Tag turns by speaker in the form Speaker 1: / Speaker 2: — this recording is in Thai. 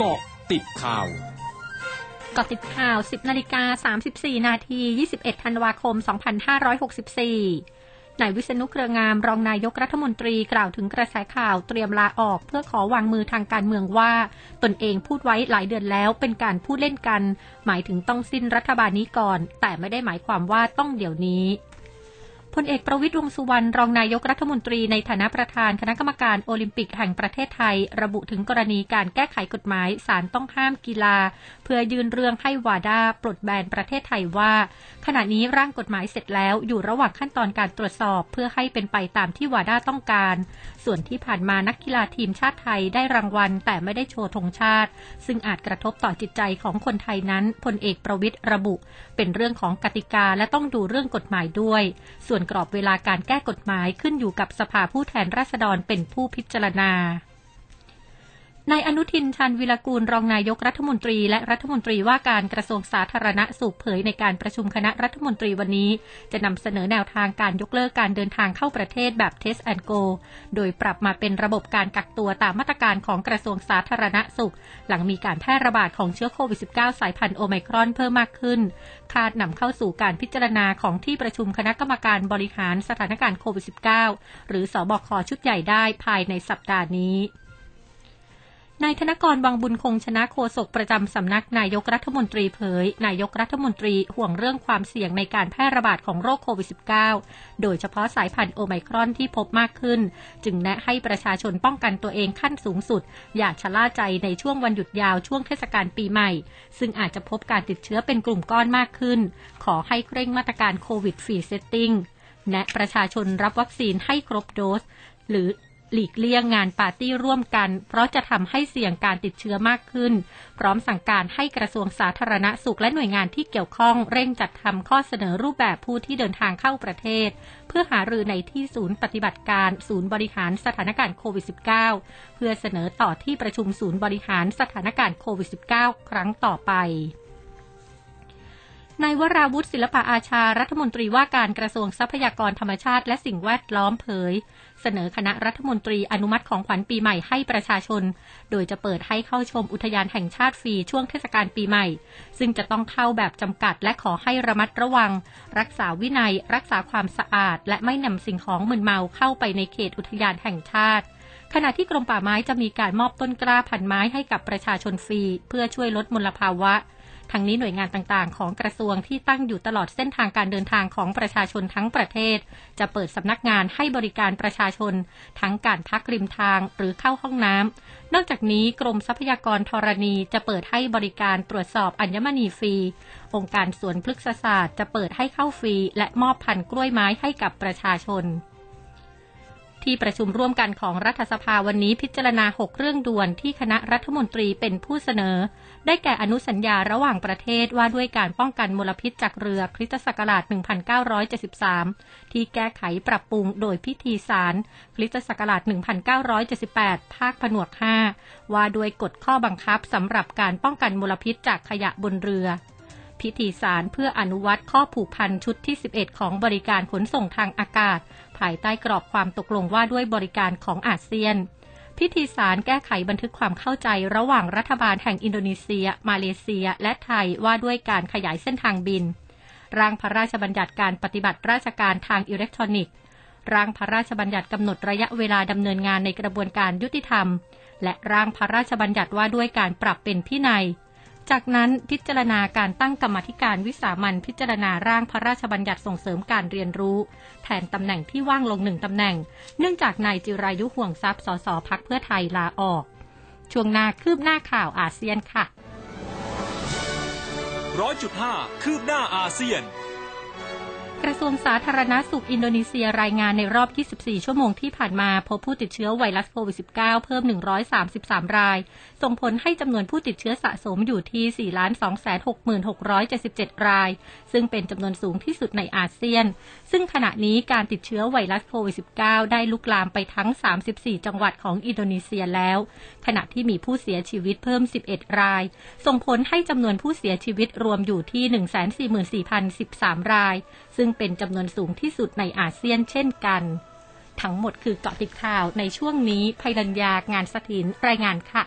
Speaker 1: เกาะติดข่าว
Speaker 2: เกาะติดข่าว 10นาฬิกา34 นาที 21 ธันวาคม 2564นายวิษณุเครืองามรองนายกรัฐมนตรีกล่าวถึงกระแสข่าวเตรียมลาออกเพื่อขอวางมือทางการเมืองว่า ตนเองพูดไว้หลายเดือนแล้วเป็นการพูดเล่นกัน หมายถึงต้องสิ้นรัฐบาลนี้ก่อน แต่ไม่ได้หมายความว่าต้องเดี๋ยวนี้ พลเอกประวิตรวงสุวรรณรองนายกรัฐมนตรีในฐานะประธานคณะกรรมการโอลิมปิกแห่งประเทศไทย ระบุถึงกรณีการแก้ไขกฎหมายสารต้องห้ามกีฬา เพื่อยื่นเรื่องให้วาดาปลดแบนประเทศไทยว่า ขณะนี้ร่างกฎหมายเสร็จแล้วอยู่ระหว่างขั้นตอนการตรวจสอบ เพื่อให้เป็นไปตามที่วาดาต้องการ ส่วนที่ผ่านมานักกีฬาทีมชาติไทยได้รางวัล แต่ไม่ได้โชว์ธงชาติ ซึ่งอาจกระทบต่อจิตใจของคนไทยนั้นพลเอกประวิตรระบุ เป็นเรื่องของกติกาและต้องดูเรื่องกฎหมายด้วย ส่วนกรอบเวลาการแก้กฎหมายขึ้นอยู่กับสภาผู้แทนราษฎรเป็นผู้พิจารณา นายอนุทินชาญวิรกูลรองนายกรัฐมนตรีและรัฐมนตรีว่าการกระทรวงสาธารณสุขเผยในการประชุมคณะรัฐมนตรีวันนี้ จะนำเสนอแนวทางการยกเลิกการเดินทางเข้าประเทศแบบ Test and Go โดยปรับมาเป็นระบบการกักตัวตามมาตรการของกระทรวงสาธารณสุข หลังมีการแพร่ระบาดของเชื้อโควิด -19 สายพันธุ์โอไมครอนเพิ่มมากขึ้น คาดนำเข้าสู่การพิจารณาของที่ประชุมคณะกรรมการบริหารสถานการณ์โควิด -19 หรือสอบคชุดใหญ่ได้ภายในสัปดาห์นี้ นายธนกรวังบุญคงชนะโฆษกประจำสำนักนายกรัฐมนตรีเผย นายกรัฐมนตรีห่วงเรื่องความเสี่ยงในการแพร่ระบาดของโรคโควิด -19 โดยเฉพาะสายพันธุ์โอไมครอนที่พบมากขึ้น จึงแนะให้ประชาชนป้องกันตัวเองขั้นสูงสุด อย่าชะล่าใจในช่วงวันหยุดยาวช่วงเทศกาลปีใหม่ ซึ่งอาจจะพบการติดเชื้อเป็นกลุ่มก้อนมากขึ้น ขอให้เคร่งมาตรการ COVID Free Setting แนะประชาชนรับวัคซีนให้ครบโดสหรือ หลีกเลี่ยงงานปาร์ตี้ร่วมกัน เพราะจะทำให้เสี่ยงการติดเชื้อมากขึ้น พร้อมสั่งการให้กระทรวงสาธารณสุขและหน่วยงานที่เกี่ยวข้องเร่งจัดทำข้อเสนอรูปแบบผู้ที่เดินทางเข้าประเทศ เพื่อหารือในที่ศูนย์ปฏิบัติการศูนย์บริหารสถานการณ์โควิด -19 เพื่อเสนอต่อที่ประชุมศูนย์บริหารสถานการณ์โควิด -19 ครั้งต่อไป นายวราวุฒิศิลปะอาชารัฐมนตรีว่าการกระทรวงทรัพยากรธรรมชาติและสิ่งแวดล้อมเผย เสนอคณะรัฐมนตรีอนุมัติของขวัญปีใหม่ให้ประชาชน โดยจะเปิดให้เข้าชมอุทยานแห่งชาติฟรีช่วงเทศกาลปีใหม่ ซึ่งจะต้องเข้าแบบจำกัดและขอให้ระมัดระวัง รักษาวินัย รักษาความสะอาด และไม่นำสิ่งของมึนเมาเข้าไปในเขตอุทยานแห่งชาติขณะที่กรมป่าไม้จะมีการมอบต้นกล้าพันไม้ให้กับประชาชนฟรี เพื่อช่วยลดมลภาวะ ทั้งนี้หน่วยงานต่างๆ ของกระทรวงที่ตั้งอยู่ตลอดเส้นทางการเดินทางของประชาชนทั้งประเทศ จะเปิดสำนักงานให้บริการประชาชน ทั้งการพักริมทางหรือเข้าห้องน้ำนอกจากนี้กรมทรัพยากรธรณีจะเปิดให้บริการตรวจสอบอัญมณีฟรี องค์การสวนพฤกษศาสตร์ จะเปิดให้เข้าฟรี และมอบพันธุ์กล้วยไม้ให้กับประชาชน ที่ประชุมร่วมกันของรัฐสภาวันนี้พิจารณา 6 เรื่องด่วนที่คณะรัฐมนตรีเป็นผู้เสนอ ได้แก่อนุสัญญาระหว่างประเทศว่าด้วยการป้องกันมลพิษจากเรือคริสตศักราช 1973 ที่แก้ไขปรับปรุงโดยพิธีสารคริสตศักราช 1978 ภาคผนวก 5 ว่าด้วยกฎข้อบังคับสำหรับการป้องกันมลพิษจากขยะบนเรือ พิธีสารเพื่ออนุวัตข้อผูกพันชุดที่ 11 ของบริการขนส่งทางอากาศ ภายใต้กรอบความตกลงว่าด้วยบริการของอาเซียน พิธีสารแก้ไขบันทึกความเข้าใจระหว่างรัฐบาลแห่งอินโดนีเซีย มาเลเซีย และไทยว่าด้วยการขยายเส้นทางบิน ร่างพระราชบัญญัติการปฏิบัติราชการทางอิเล็กทรอนิกส์ ร่างพระราชบัญญัติกำหนดระยะเวลาดำเนินงานในกระบวนการยุติธรรม และร่างพระราชบัญญัติว่าด้วยการปรับเป็นพินัย จากนั้นพิจารณาการตั้งกรรมธิการวิสามันพิจารณาร่างพระราชบัญญัติส่งเสริมการเรียนรู้ แทนตำแหน่งที่ว่างลงหนึ่งตำแหน่ง เนื่องจากนายจิรายุห่วงทรัพย์สสพักเพื่อไทยลาออก ช่วงหน้าคืบหน้าข่าวอาเซียนค่ะ
Speaker 1: ร้อยจุดห้าคืบหน้าอาเซียน
Speaker 2: กระทรวงสาธารณาสุขอินโดนีเซียรายงานในรอบ 24 ชั่วโมงที่ผ่านมาพบผู้ติดเชื้อไวรัสโควิด -19 เพิ่ม 133 ราย ส่งผลให้จำนวนผู้ติดเชื้อสะสมอยู่ที่ 4,266,677 ราย ซึ่งเป็นจำนวนสูงที่สุดในอาเซียน ซึ่งขณะนี้การติดเชื้อไวรัสโควิด -19 ได้ลุกลามไปทั้ง 34 จังหวัดของอินโดนีเซียแล้ว ขณะที่มีผู้เสียชีวิตเพิ่ม 11 ราย ส่งผลให้จำนวนผู้เสียชีวิตรวมอยู่ที่ 144,013 ราย ซึ่งงเป็นจำนวนสูงที่สุดในอาเซียนเช่นกัน ทั้งหมดคือเกาะติดข่าวในช่วงนี้ภัยรัญญางานสถินรายงานค่ะ